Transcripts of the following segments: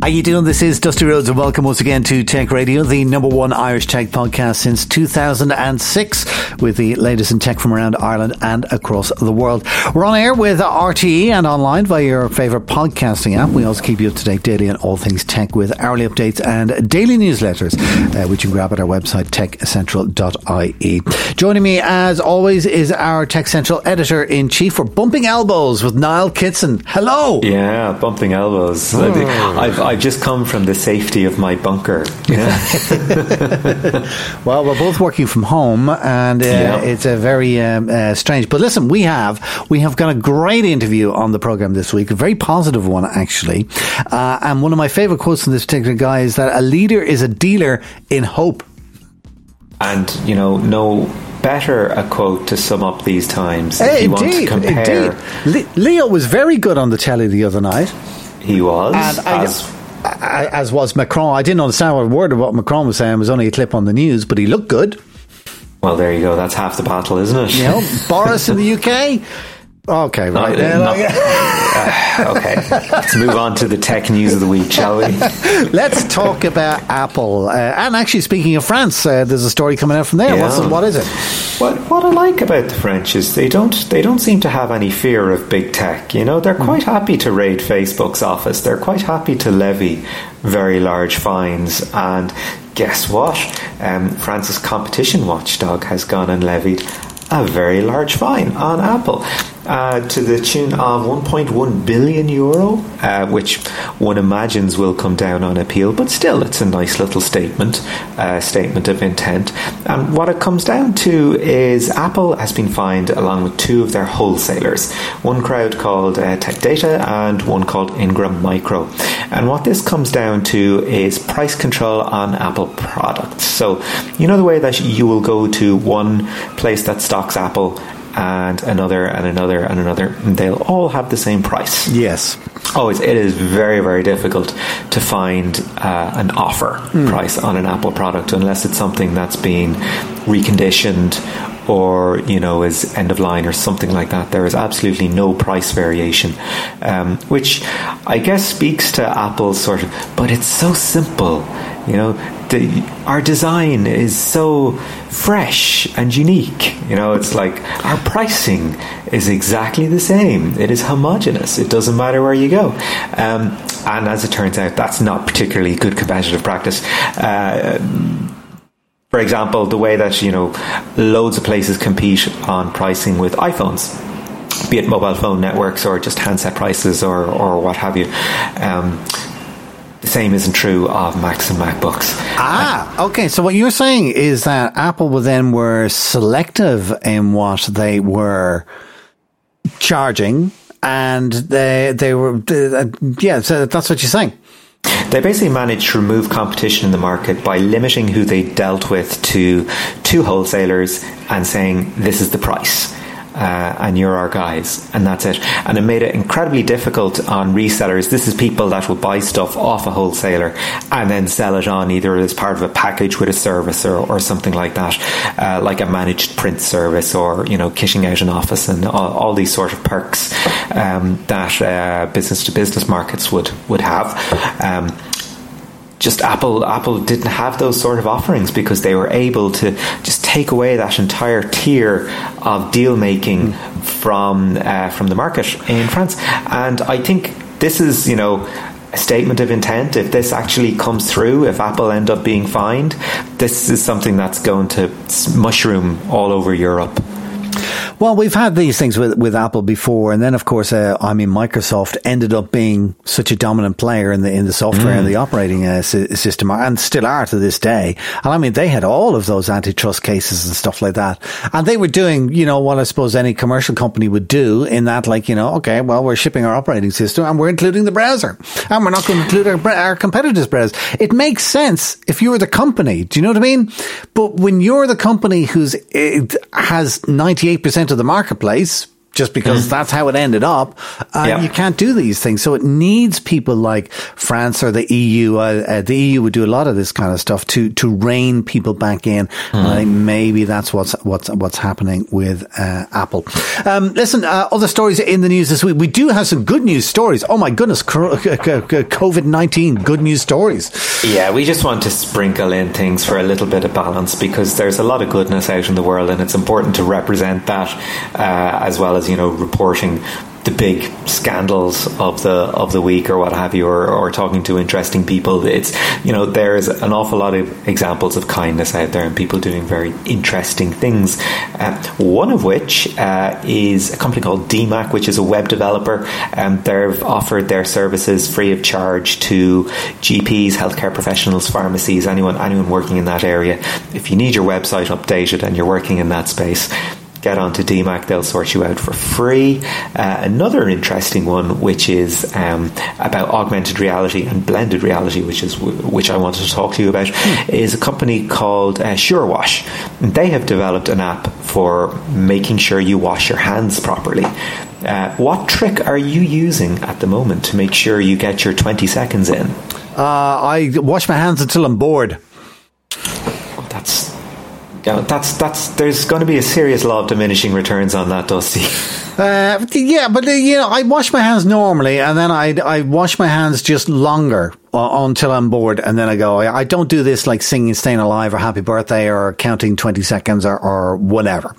How you doing? This is Dusty Rhodes and welcome once again to Tech Radio, the number one Irish tech podcast since 2006 with the latest in tech from around Ireland and across the world. We're on air with RTE and online via your favourite podcasting app. We also keep you up to date daily on all things tech with hourly updates and daily newsletters, uh, which you can grab at our website, techcentral.ie. Joining me as always is our Tech Central editor in chief for Bumping Elbows with Niall Kitson. Hello. Yeah, bumping elbows. I've, I've just come from the safety of my bunker. Yeah. Well, we're both working from home, and uh, Yeah. it's a very um, uh, strange. But listen, we have we have got a great interview on the program this week, a very positive one actually. Uh, and one of my favorite quotes from this particular guy is that a leader is a dealer in hope. and, you know, no better a quote to sum up these times. if Hey, you want to indeed, compare, indeed. Le- Leo was very good on the telly the other night, he was. and I, as, I- as was Macron. I didn't understand a word of what Macron was saying. It was only a clip on the news, but he looked good. well, there you go. That's half the battle, isn't it? You know, Boris in the UK. Okay, right. Not- Yeah, not- like- okay. Let's move on to the tech news of the week, shall we? Let's talk about Apple. Uh, and actually, speaking of France, uh, there's a story coming out from there. What's, Yeah. what is it? What what I like about the French is they don't they don't seem to have any fear of big tech. You know, they're quite happy to raid Facebook's office. They're quite happy to levy very large fines. And guess what? Um, France's competition watchdog has gone and levied a very large fine on Apple. Uh, to the tune of 1.1 billion euro, uh, which one imagines will come down on appeal, but still, it's a nice little statement, uh, statement of intent. And what it comes down to is Apple has been fined along with two of their wholesalers, one crowd called uh, Tech Data and one called Ingram Micro. And what this comes down to is price control on Apple products. So, you know the way that you will go to one place that stocks Apple and another and another and another, and they'll all have the same price. Yes. Oh, it's, it is very, very difficult to find uh, an offer price on an Apple product unless it's something that's been reconditioned or you know is end of line or something like that. There is absolutely no price variation, um, which I guess speaks to Apple's sort of. But it's so simple, you know. The, our design is so fresh and unique. You know, it's like our pricing is exactly the same. It is homogenous. It doesn't matter where you go. Um, and as it turns out, that's not particularly good competitive practice. Uh, for example, the way that you know loads of places compete on pricing with iPhones, be it mobile phone networks or just handset prices or or what have you. Um, the same isn't true of Macs and MacBooks. Ah, okay. So what you're saying is that Apple then were selective in what they were charging, and they they were uh, yeah. So that's what you're saying. They basically managed to remove competition in the market by limiting who they dealt with to two wholesalers and saying, this is the price. Uh, and you're our guys, and that's it. And it made it incredibly difficult on resellers. This is people that will buy stuff off a wholesaler and then sell it on either as part of a package with a service or, or something like that, uh, like a managed print service or you know kitting out an office and all, all these sort of perks um, that uh, business to business markets would would have. Um, just Apple Apple didn't have those sort of offerings because they were able to just take away that entire tier of deal making from uh, from the market in France. And I think this is you know a statement of intent. If this actually comes through, if Apple end up being fined, this is something that's going to mushroom all over Europe. Well, we've had these things with, with Apple before, and then of course, uh, I mean, Microsoft ended up being such a dominant player in the in the software and the operating uh, sy- system, and still are to this day. And I mean, they had all of those antitrust cases and stuff like that, and they were doing, you know, what I suppose any commercial company would do in that, like, you know, okay, well, we're shipping our operating system, and we're including the browser, and we're not going to include our, our competitors' browser. It makes sense if you were the company. Do you know what I mean? But when you're the company who's it has ninety eight percent of the marketplace, just because mm. that's how it ended up. Uh, yeah. You can't do these things. So it needs people like France or the EU. Uh, uh, the EU would do a lot of this kind of stuff to, to rein people back in. Mm. And I think maybe that's what's, what's, what's happening with uh, Apple. Um, listen, uh, other stories in the news this week. We do have some good news stories. Oh my goodness, COVID 19 good news stories. Yeah, we just want to sprinkle in things for a little bit of balance because there's a lot of goodness out in the world and it's important to represent that uh, as well as, you know, reporting the big scandals of the of the week or what have you, or, or talking to interesting people. It's you know there's an awful lot of examples of kindness out there and people doing very interesting things. Uh, one of which uh, is a company called DMAC, which is a web developer, and they've offered their services free of charge to GPs, healthcare professionals, pharmacies, anyone anyone working in that area. If you need your website updated and you're working in that space get onto DMAC, they'll sort you out for free. Uh, another interesting one, which is um, about augmented reality and blended reality, which is w- which I wanted to talk to you about, hmm. is a company called uh, SureWash. They have developed an app for making sure you wash your hands properly. Uh, what trick are you using at the moment to make sure you get your 20 seconds in? Uh, I wash my hands until I'm bored. Yeah, that's that's. There's going to be a serious law of diminishing returns on that, Dusty. Uh, yeah, but uh, you know, I wash my hands normally, and then I I wash my hands just longer uh, until I'm bored, and then I go. I, I don't do this like singing "Staying Alive" or "Happy Birthday" or counting twenty seconds or, or whatever.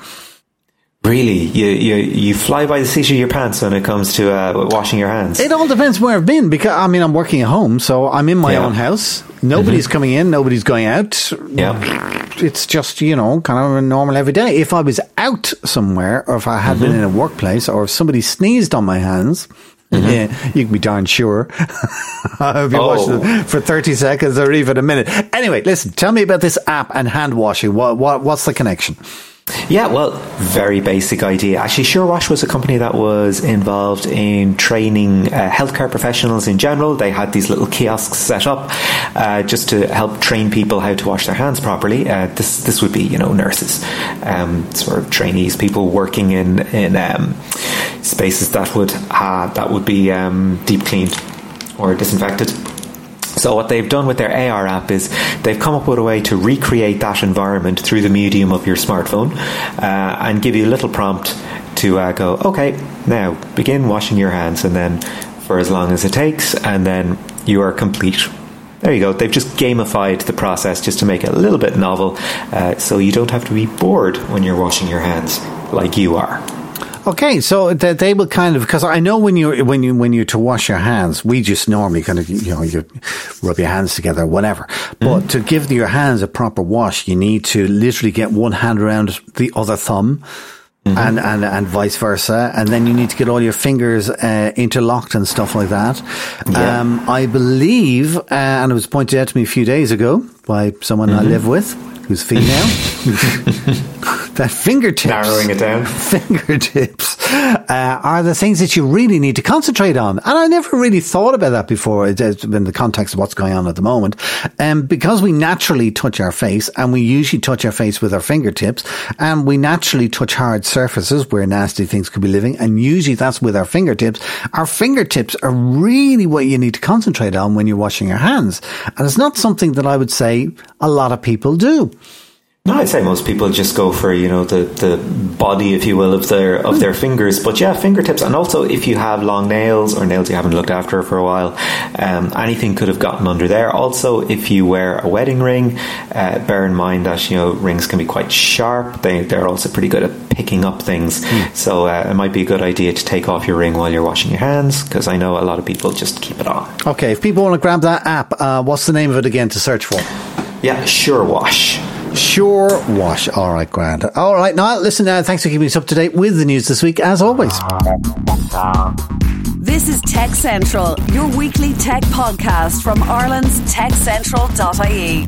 Really, you, you you fly by the seat of your pants when it comes to uh, washing your hands. It all depends where I've been because I mean I'm working at home, so I'm in my yeah. own house. Nobody's mm-hmm. coming in, nobody's going out. Yeah, it's just you know kind of a normal every day. If I was out somewhere, or if I had mm-hmm. been in a workplace, or if somebody sneezed on my hands, Mm-hmm. Yeah, you can be darn sure. if you oh. watch for 30 seconds or even a minute. Anyway, listen, tell me about this app and hand washing. What, what, what's the connection? Yeah, well, very basic idea. Actually, SureWash was a company that was involved in training uh, healthcare professionals in general. They had these little kiosks set up uh, just to help train people how to wash their hands properly. Uh, this this would be you know nurses, um, sort of trainees, people working in in um, spaces that would have, that would be um, deep cleaned or disinfected. So what they've done with their AR app is they've come up with a way to recreate that environment through the medium of your smartphone uh, and give you a little prompt to uh, go, okay, now begin washing your hands, and then for as long as it takes, and then you are complete. There you go. They've just gamified the process just to make it a little bit novel, uh, so you don't have to be bored when you're washing your hands like you are. Okay, so that they will kind of because I know when you when you when you to wash your hands, we just normally kind of you know you rub your hands together, whatever. But mm-hmm. to give your hands a proper wash, you need to literally get one hand around the other thumb. Mm-hmm. And, and and vice versa, and then you need to get all your fingers uh, interlocked and stuff like that. Yeah. Um, I believe, uh, and it was pointed out to me a few days ago by someone mm-hmm. I live with, who's female. that fingertips, narrowing it down, fingertips uh, are the things that you really need to concentrate on. And I never really thought about that before in the context of what's going on at the moment. Um, because we naturally touch our face and we usually touch our face with our fingertips and we naturally touch hard surfaces where nasty things could be living. And usually that's with our fingertips. Our fingertips are really what you need to concentrate on when you're washing your hands. And it's not something that I would say a lot of people do. No, I'd say most people just go for you know the, the body, if you will, of their of their fingers. But yeah, fingertips, and also if you have long nails or nails you haven't looked after for a while, um, anything could have gotten under there. Also, if you wear a wedding ring, uh, bear in mind that you know rings can be quite sharp. They they're also pretty good at picking up things. Mm. So uh, it might be a good idea to take off your ring while you're washing your hands because I know a lot of people just keep it on. Okay, if people want to grab that app, uh, what's the name of it again to search for? Yeah, SureWash. Sure wash. All right, grand. All right, now listen. Uh, thanks for keeping us up to date with the news this week, as always. This This is Tech Central, your weekly tech podcast from Ireland's techcentral.ie.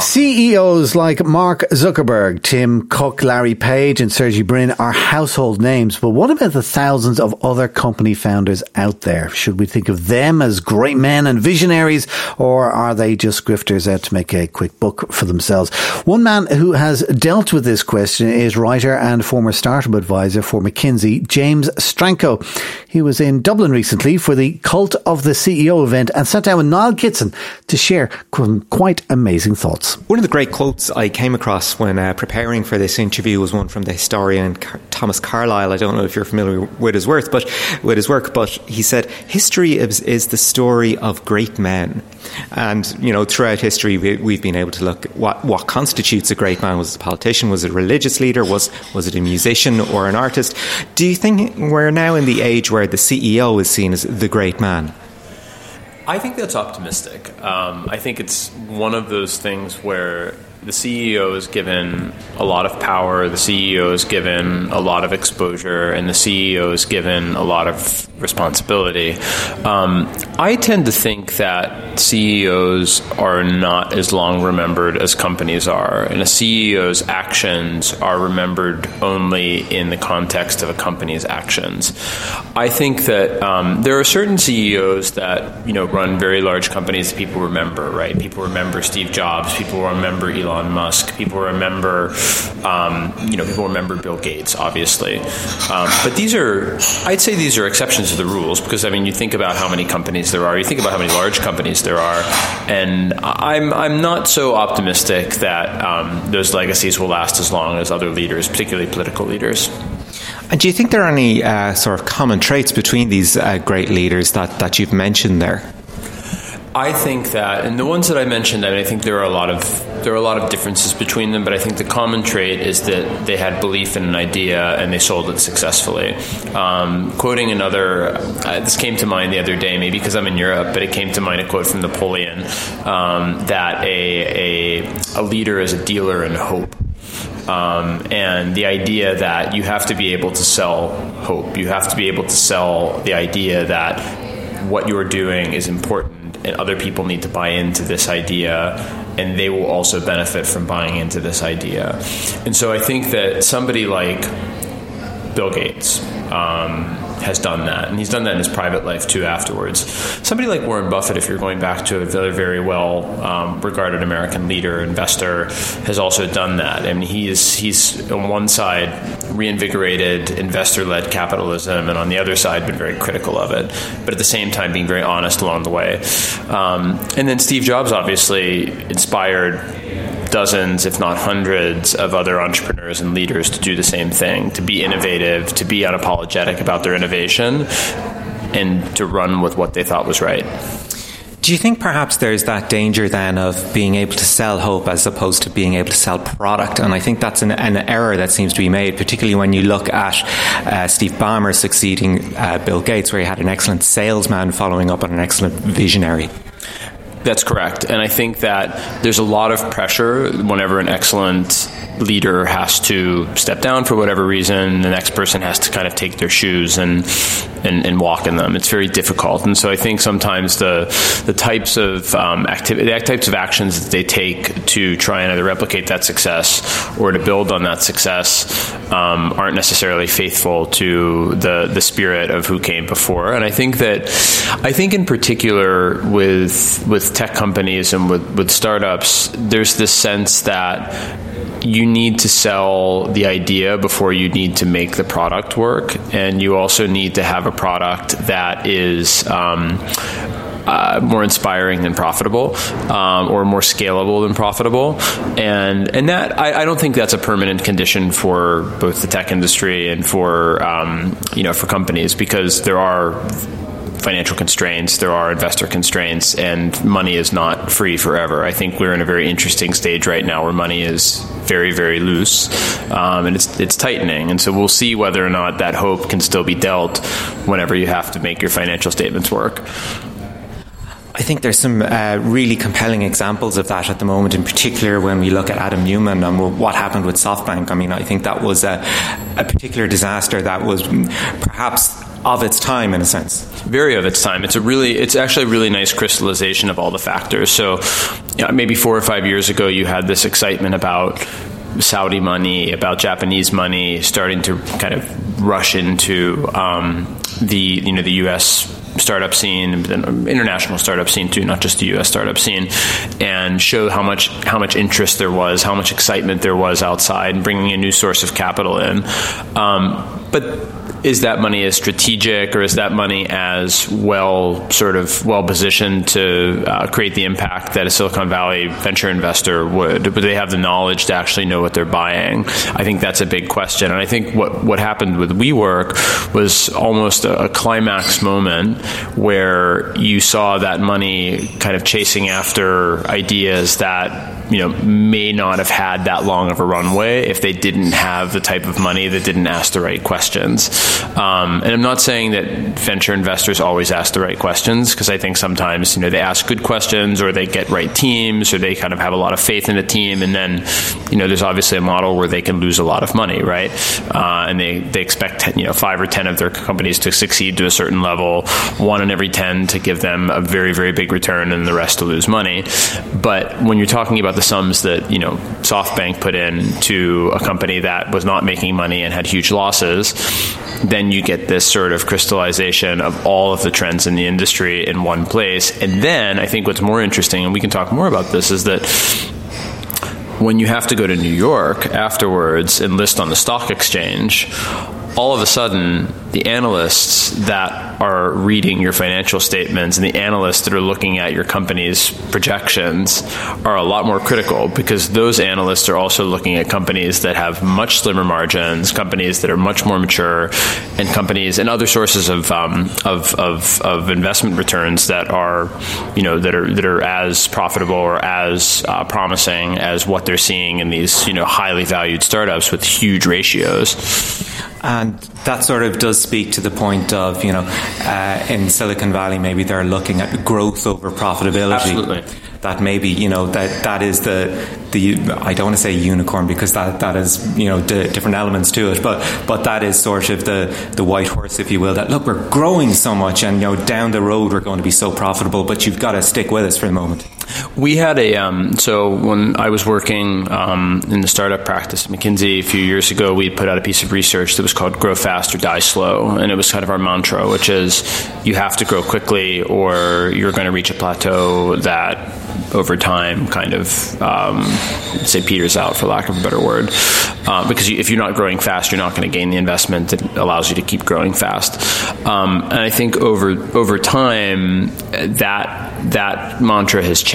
CEOs like Mark Zuckerberg, Tim Cook, Larry Page, and Sergey Brin are household names. But what about the thousands of other company founders out there? Should we think of them as great men and visionaries, or are they just grifters out to make a quick buck for themselves? One man who has dealt with this question is writer and former startup advisor for McKinsey, James Stranko. He was in Dublin recently for the Cult of the CEO event and sat down with Niall Kitson to share some quite amazing thoughts. One of the great quotes I came across when uh, preparing for this interview was one from the historian Car- Thomas Carlyle. I don't know if you're familiar with his work, but with his work, but he said history is, is the story of great men. And you know, throughout history, we, have been able to look at what what constitutes a great man. Was it a politician? Was it a religious leader? Was was it a musician or an artist? Do you think we're now in the age where the CEO is seen as the great man? I think that's optimistic. Um, I think it's one of those things where the CEO is given a lot of power, the CEO is given a lot of exposure, and the CEO is given a lot of responsibility. Um, I tend to think that CEOs are not as long remembered as companies are, and a CEO's actions are remembered only in the context of a company's actions. I think that um, there are certain CEOs that you know run very large companies that people remember, right? People remember Steve Jobs, people remember Elon Elon Musk. People remember, um, you know, people remember Bill Gates, obviously. Um, but these are, I'd say these are exceptions to the rules because I mean, you think about how many companies there are, you think about how many large companies there are, and I'm I'm not so optimistic that um, those legacies will last as long as other leaders, particularly political leaders. And do you think there are any uh, sort of common traits between these uh, great leaders that, that you've mentioned there? I think that, and the ones that I mentioned, I mean, I think there are a lot of there are a lot of differences between them, but I think the common trait is that they had belief in an idea and they sold it successfully. Um, quoting another, uh, this came to mind the other day, maybe because I'm in Europe, but it came to mind a quote from Napoleon um, that a, a a leader is a dealer in hope. Um, and the idea that you have to be able to sell hope, you have to be able to sell the idea that what you're doing is important and other people need to buy into this idea and they will also benefit from buying into this idea. And so I think that somebody like Bill Gates, um, has done that, and he's done that in his private life too. Afterwards, somebody like Warren Buffett, if you're going back to a very, very well um, regarded American leader, investor, has also done that. I mean, he's he's on one side reinvigorated investor-led capitalism, and on the other side been very critical of it, but at the same time being very honest along the way. Um, and then Steve Jobs obviously inspired dozens, if not hundreds, of other entrepreneurs and leaders to do the same thing, to be innovative, to be unapologetic about their innovation, and to run with what they thought was right. Do you think perhaps there's that danger then of being able to sell hope as opposed to being able to sell product? And I think that's an, an error that seems to be made, particularly when you look at uh, Steve Ballmer succeeding uh, Bill Gates, where he had an excellent salesman following up on an excellent visionary. That's correct. And I think that there's a lot of pressure whenever an excellent leader has to step down for whatever reason, the next person has to kind of take their shoes and, and, and walk in them. It's very difficult. And so I think sometimes the, the types of um, activity, the types of actions that they take to try and either replicate that success or to build on that success um, aren't necessarily faithful to the, the spirit of who came before. And I think that, I think in particular with, with tech companies and with, with startups, there's this sense that you need to sell the idea before you need to make the product work, and you also need to have a product that is. Um, uh, more inspiring than profitable, um, or more scalable than profitable, and and that I, I, don't think that's a permanent condition for both the tech industry and for um, you know for companies because there are financial constraints, there are investor constraints, and money is not free forever. I think we're in a very interesting stage right now where money is very, very loose, um, and it's it's tightening. And so we'll see whether or not that hope can still be dealt whenever you have to make your financial statements work. I think there's some uh, really compelling examples of that at the moment, in particular when we look at Adam Neumann and what happened with SoftBank. I mean, I think that was a, a particular disaster that was perhaps of its time in a sense. Very of its time. It's a really, it's actually a really nice crystallization of all the factors. So, you know, maybe four or five years ago, you had this excitement about Saudi money, about Japanese money starting to kind of rush into um, the you know the U.S. startup scene, the international startup scene too, not just the U.S. startup scene, and show how much how much interest there was, how much excitement there was outside, and bringing a new source of capital in. Um, but is that money as strategic or is that money as well sort of well positioned to uh, create the impact that a Silicon Valley venture investor would? Would they have the knowledge to actually know what they're buying? I think that's a big question. And I think what, what happened with WeWork was almost a, a climax moment where you saw that money kind of chasing after ideas that you know may not have had that long of a runway if they didn't have the type of money that didn't ask the right questions. Um, and I'm not saying that venture investors always ask the right questions because I think sometimes you know they ask good questions or they get right teams or they kind of have a lot of faith in the team and then you know there's obviously a model where they can lose a lot of money, right? Uh, and they they expect you know five or ten of their companies to succeed to a certain level, one in every ten to give them a very very big return and the rest to lose money. But when you're talking about the sums that you know SoftBank put in to a company that was not making money and had huge losses, then you get this sort of crystallization of all of the trends in the industry in one place. And then I think what's more interesting, and we can talk more about this, is that when you have to go to New York afterwards and list on the stock exchange, all of a sudden the analysts that are reading your financial statements and the analysts that are looking at your company's projections are a lot more critical because those analysts are also looking at companies that have much slimmer margins, companies that are much more mature, and companies and other sources of um, of, of, of investment returns that are you know that are that are as profitable or as uh, promising as what they're seeing in these you know highly valued startups with huge ratios. And that sort of does speak to the point of, you know, uh, in Silicon Valley, maybe they're looking at growth over profitability. Absolutely. That maybe, you know, that, that is the, the, I don't want to say unicorn because that, that is, you know, d- different elements to it, but, but that is sort of the, the white horse, if you will, that look, we're growing so much and, you know, down the road we're going to be so profitable, but you've got to stick with us for the moment. We had a um, so when I was working um, in the startup practice at McKinsey a few years ago, we put out a piece of research that was called "Grow Fast or Die Slow," and it was kind of our mantra, which is you have to grow quickly or you're going to reach a plateau that over time kind of um, say peters out for lack of a better word. Uh, because you, if you're not growing fast you're not going to gain the investment that allows you to keep growing fast. Um, and I think over over time that that mantra has changed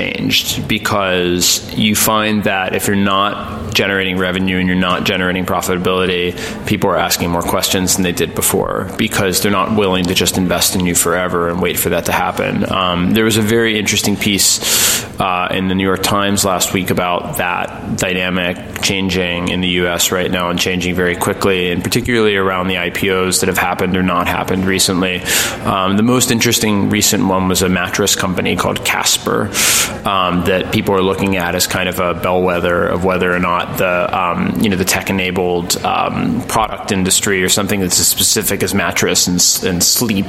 because you find that if you're not generating revenue and you're not generating profitability people are asking more questions than they did before because they're not willing to just invest in you forever and wait for that to happen. Um, there was a very interesting piece uh, in the New York Times last week about that dynamic changing in the U.S. right now and changing very quickly, and particularly around the IPOs that have happened or not happened recently. Um, the most interesting recent one was a mattress company called Casper um, that people are looking at as kind of a bellwether of whether or not the um, you know the tech-enabled um, product industry or something that's as specific as mattress and, and sleep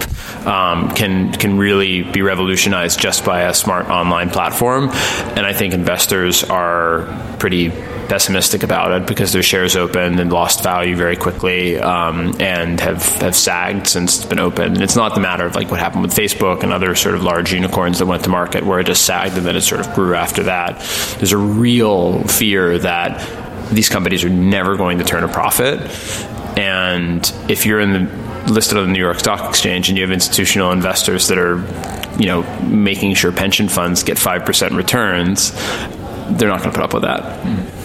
um, can can really be revolutionized just by a smart online platform. And I think investors are pretty pessimistic about it because their shares opened and lost value very quickly um, and have, have sagged since it's been open. And it's not the matter of like what happened with Facebook and other sort of large unicorns that went to market where it just sagged and then it sort of grew after that. There's a real fear that these companies are never going to turn a profit. And if you're in the listed on the New York Stock Exchange and you have institutional investors that are, you know, making sure pension funds get 5% returns, they're not going to put up with that.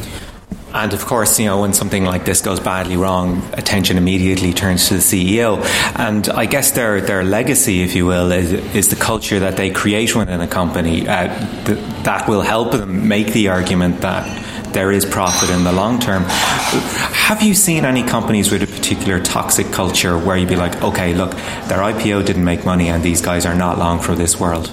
And of course, you know, when something like this goes badly wrong, attention immediately turns to the CEO. And I guess their their legacy, if you will, is, is the culture that they create within a company uh, th- that will help them make the argument that there is profit in the long term. Have you seen any companies with a particular toxic culture where you'd be like, okay, look, their IPO didn't make money and these guys are not long for this world?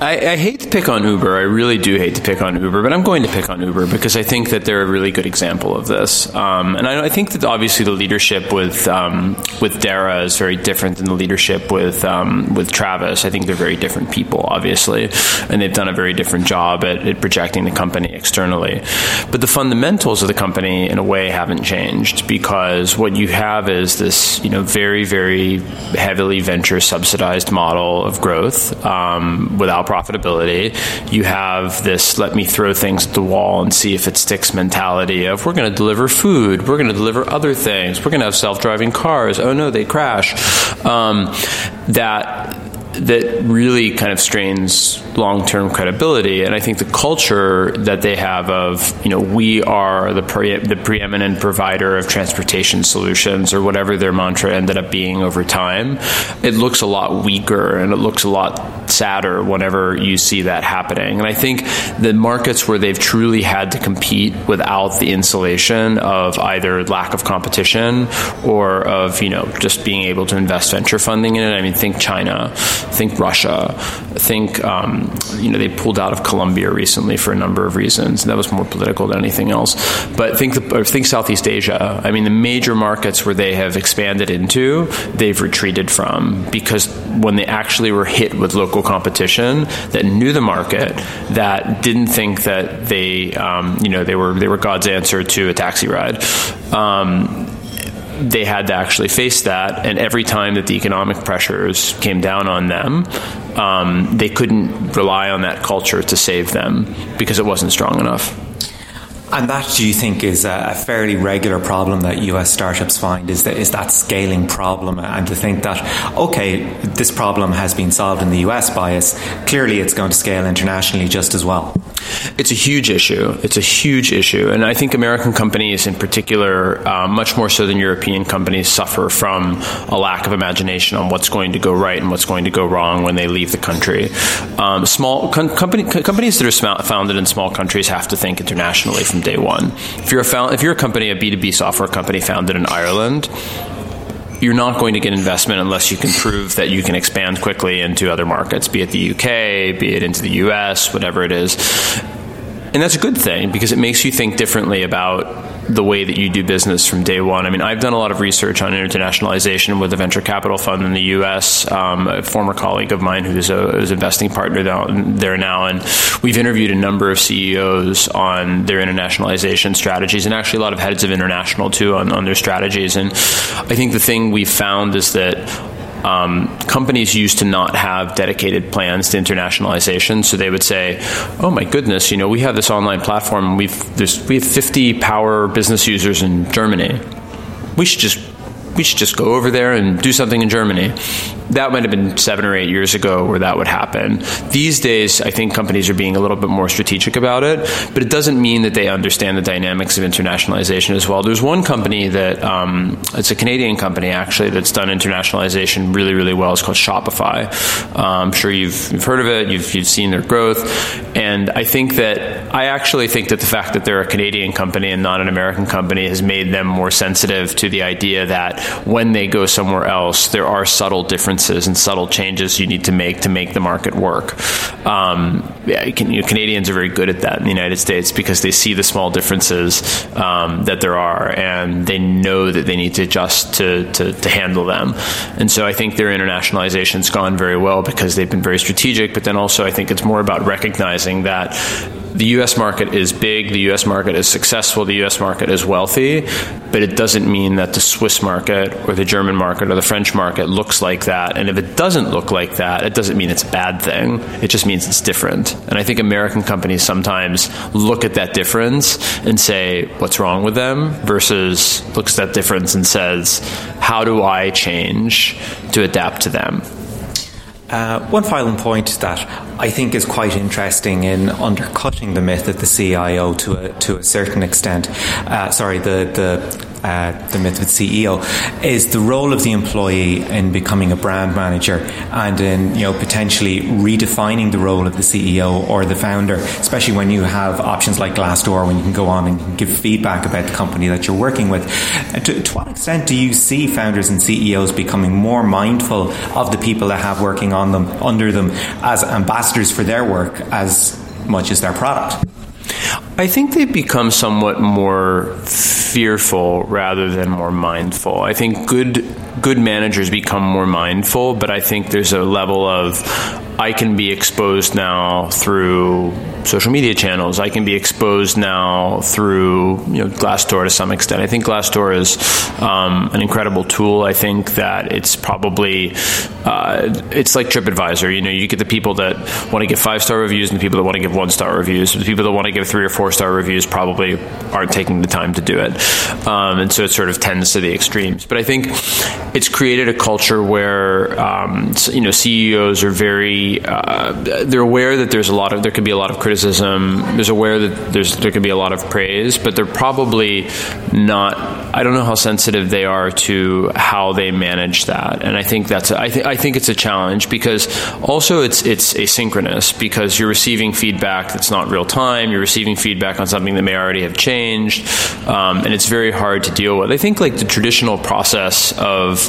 I, I, hate to pick on Uber. I really do hate to pick on Uber, but I'm going to pick on Uber because I think that they're a really good example of this. Um, and I, I, think that obviously the leadership with um, with Dara is very different than the leadership with um, with Travis. I think they're very different people, obviously, and they've done a very different job at, at projecting the company externally. But the fundamentals of the company, in a way, haven't changed because what you have is this, you know, very very heavily venture subsidized model of growth um, without profitability. You have this let me throw things at the wall and see if it sticks mentality of we're going to deliver food, we're going to deliver other things, we're going to have self driving cars. Oh no, they crash. Um, that that really kind of strains long-term credibility. And I think the culture that they have of, you know, we are the, pre- the preeminent provider of transportation solutions or whatever their mantra ended up being over time, it looks a lot weaker and it looks a lot sadder whenever you see that happening. And I think the markets where they've truly had to compete without the insulation of either lack of competition or of, you know, just being able to invest venture funding in it. I mean, think China, think Russia, think, um, you know, they pulled out of Colombia recently for a number of reasons. That was more political than anything else. But think, the, think Southeast Asia. I mean, the major markets where they have expanded into, they've retreated from because when they actually were hit with local competition that knew the market, that didn't think that they, um, you know, they were they were God's answer to a taxi ride. Um, they had to actually face that. And every time that the economic pressures came down on them, um, they couldn't rely on that culture to save them because it wasn't strong enough. And that, do you think, is a fairly regular problem that US startups find? Is that, is that scaling problem? And to think that, okay, this problem has been solved in the US by us, clearly it's going to scale internationally just as well. It's a huge issue. It's a huge issue. And I think American companies, in particular, uh, much more so than European companies, suffer from a lack of imagination on what's going to go right and what's going to go wrong when they leave the country. Um, small com- company, companies that are founded in small countries have to think internationally from day one. If you're a, found, if you're a company, a B2B software company founded in Ireland, you're not going to get investment unless you can prove that you can expand quickly into other markets, be it the UK, be it into the US, whatever it is. And that's a good thing because it makes you think differently about the way that you do business from day one. I mean, I've done a lot of research on internationalization with a venture capital fund in the U.S. Um, a former colleague of mine who's a who's investing partner there now, and we've interviewed a number of CEOs on their internationalization strategies, and actually a lot of heads of international too on, on their strategies. And I think the thing we've found is that um, companies used to not have dedicated plans to internationalization. So they would say, "Oh my goodness, you know, we have this online platform. We've we have 50 power business users in Germany. We should just we should just go over there and do something in Germany." That might have been seven or eight years ago where that would happen. These days, I think companies are being a little bit more strategic about it, but it doesn't mean that they understand the dynamics of internationalization as well. There's one company that um, it's a Canadian company actually that's done internationalization really, really well. It's called Shopify. Uh, I'm sure you've, you've heard of it. You've, you've seen their growth, and I think that I actually think that the fact that they're a Canadian company and not an American company has made them more sensitive to the idea that when they go somewhere else, there are subtle differences and subtle changes you need to make to make the market work. Um, yeah, can, you know, Canadians are very good at that in the United States because they see the small differences um, that there are and they know that they need to adjust to, to, to handle them. And so I think their internationalization's gone very well because they've been very strategic, but then also I think it's more about recognizing that the US market is big, the US market is successful, the US market is wealthy, but it doesn't mean that the Swiss market or the German market or the French market looks like that. And if it doesn't look like that, it doesn't mean it's a bad thing. It just means it's different. And I think American companies sometimes look at that difference and say, what's wrong with them? Versus looks at that difference and says, how do I change to adapt to them? Uh, one final point that I think is quite interesting in undercutting the myth of the CIO to a, to a certain extent. Uh, sorry, the, the uh, the Myth with CEO, is the role of the employee in becoming a brand manager and in you know potentially redefining the role of the CEO or the founder, especially when you have options like Glassdoor, when you can go on and give feedback about the company that you're working with. Uh, to, to what extent do you see founders and CEOs becoming more mindful of the people that have working on them under them as ambassadors for their work as much as their product? I think they become somewhat more fearful rather than more mindful. I think good good managers become more mindful, but I think there's a level of I can be exposed now through social media channels. I can be exposed now through you know Glassdoor to some extent. I think Glassdoor is um, an incredible tool. I think that it's probably uh, it's like TripAdvisor. You know, you get the people that want to give five star reviews and the people that want to give one star reviews. The people that want to give three or four star reviews probably aren't taking the time to do it, um, and so it sort of tends to the extremes. But I think it's created a culture where um, you know CEOs are very uh, they're aware that there's a lot of there can be a lot of criticism. There's aware that there's there can be a lot of praise, but they're probably not. I don't know how sensitive they are to how they manage that, and I think that's I think I think it's a challenge because also it's it's asynchronous because you're receiving feedback that's not real time. You're receiving feedback on something that may already have changed, um, and it's very hard to deal with. I think like the traditional process of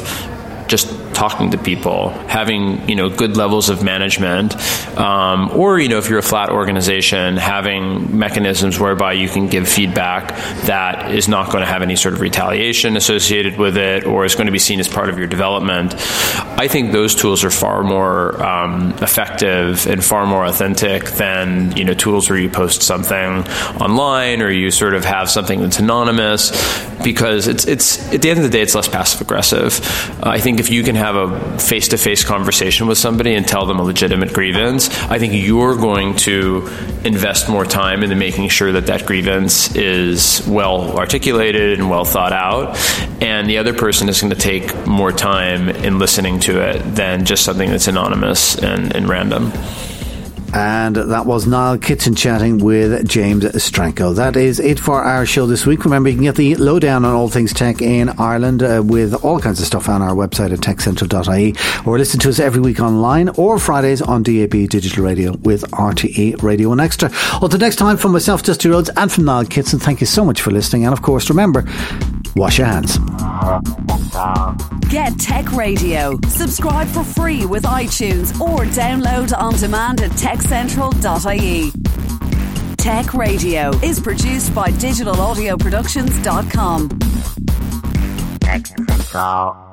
just talking to people, having you know good levels of management, um, or you know if you're a flat organization, having mechanisms whereby you can give feedback that is not going to have any sort of retaliation associated with it, or is going to be seen as part of your development. I think those tools are far more um, effective and far more authentic than you know tools where you post something online or you sort of have something that's anonymous, because it's it's at the end of the day it's less passive aggressive. Uh, I think if you can have a face to face conversation with somebody and tell them a legitimate grievance, I think you're going to invest more time into making sure that that grievance is well articulated and well thought out. And the other person is going to take more time in listening to it than just something that's anonymous and, and random. And that was Niall Kitson chatting with James Stranko. That is it for our show this week. Remember, you can get the lowdown on all things tech in Ireland uh, with all kinds of stuff on our website at techcentral.ie or listen to us every week online or Fridays on DAB Digital Radio with RTE Radio 1 Extra. Until next time, from myself, Dusty Rhodes, and from Niall Kitson, thank you so much for listening. And of course, remember, wash your hands. Get Tech Radio. Subscribe for free with iTunes or download on demand at techcentral.ie. Tech Radio is produced by digitalaudioproductions.com. Tech Central.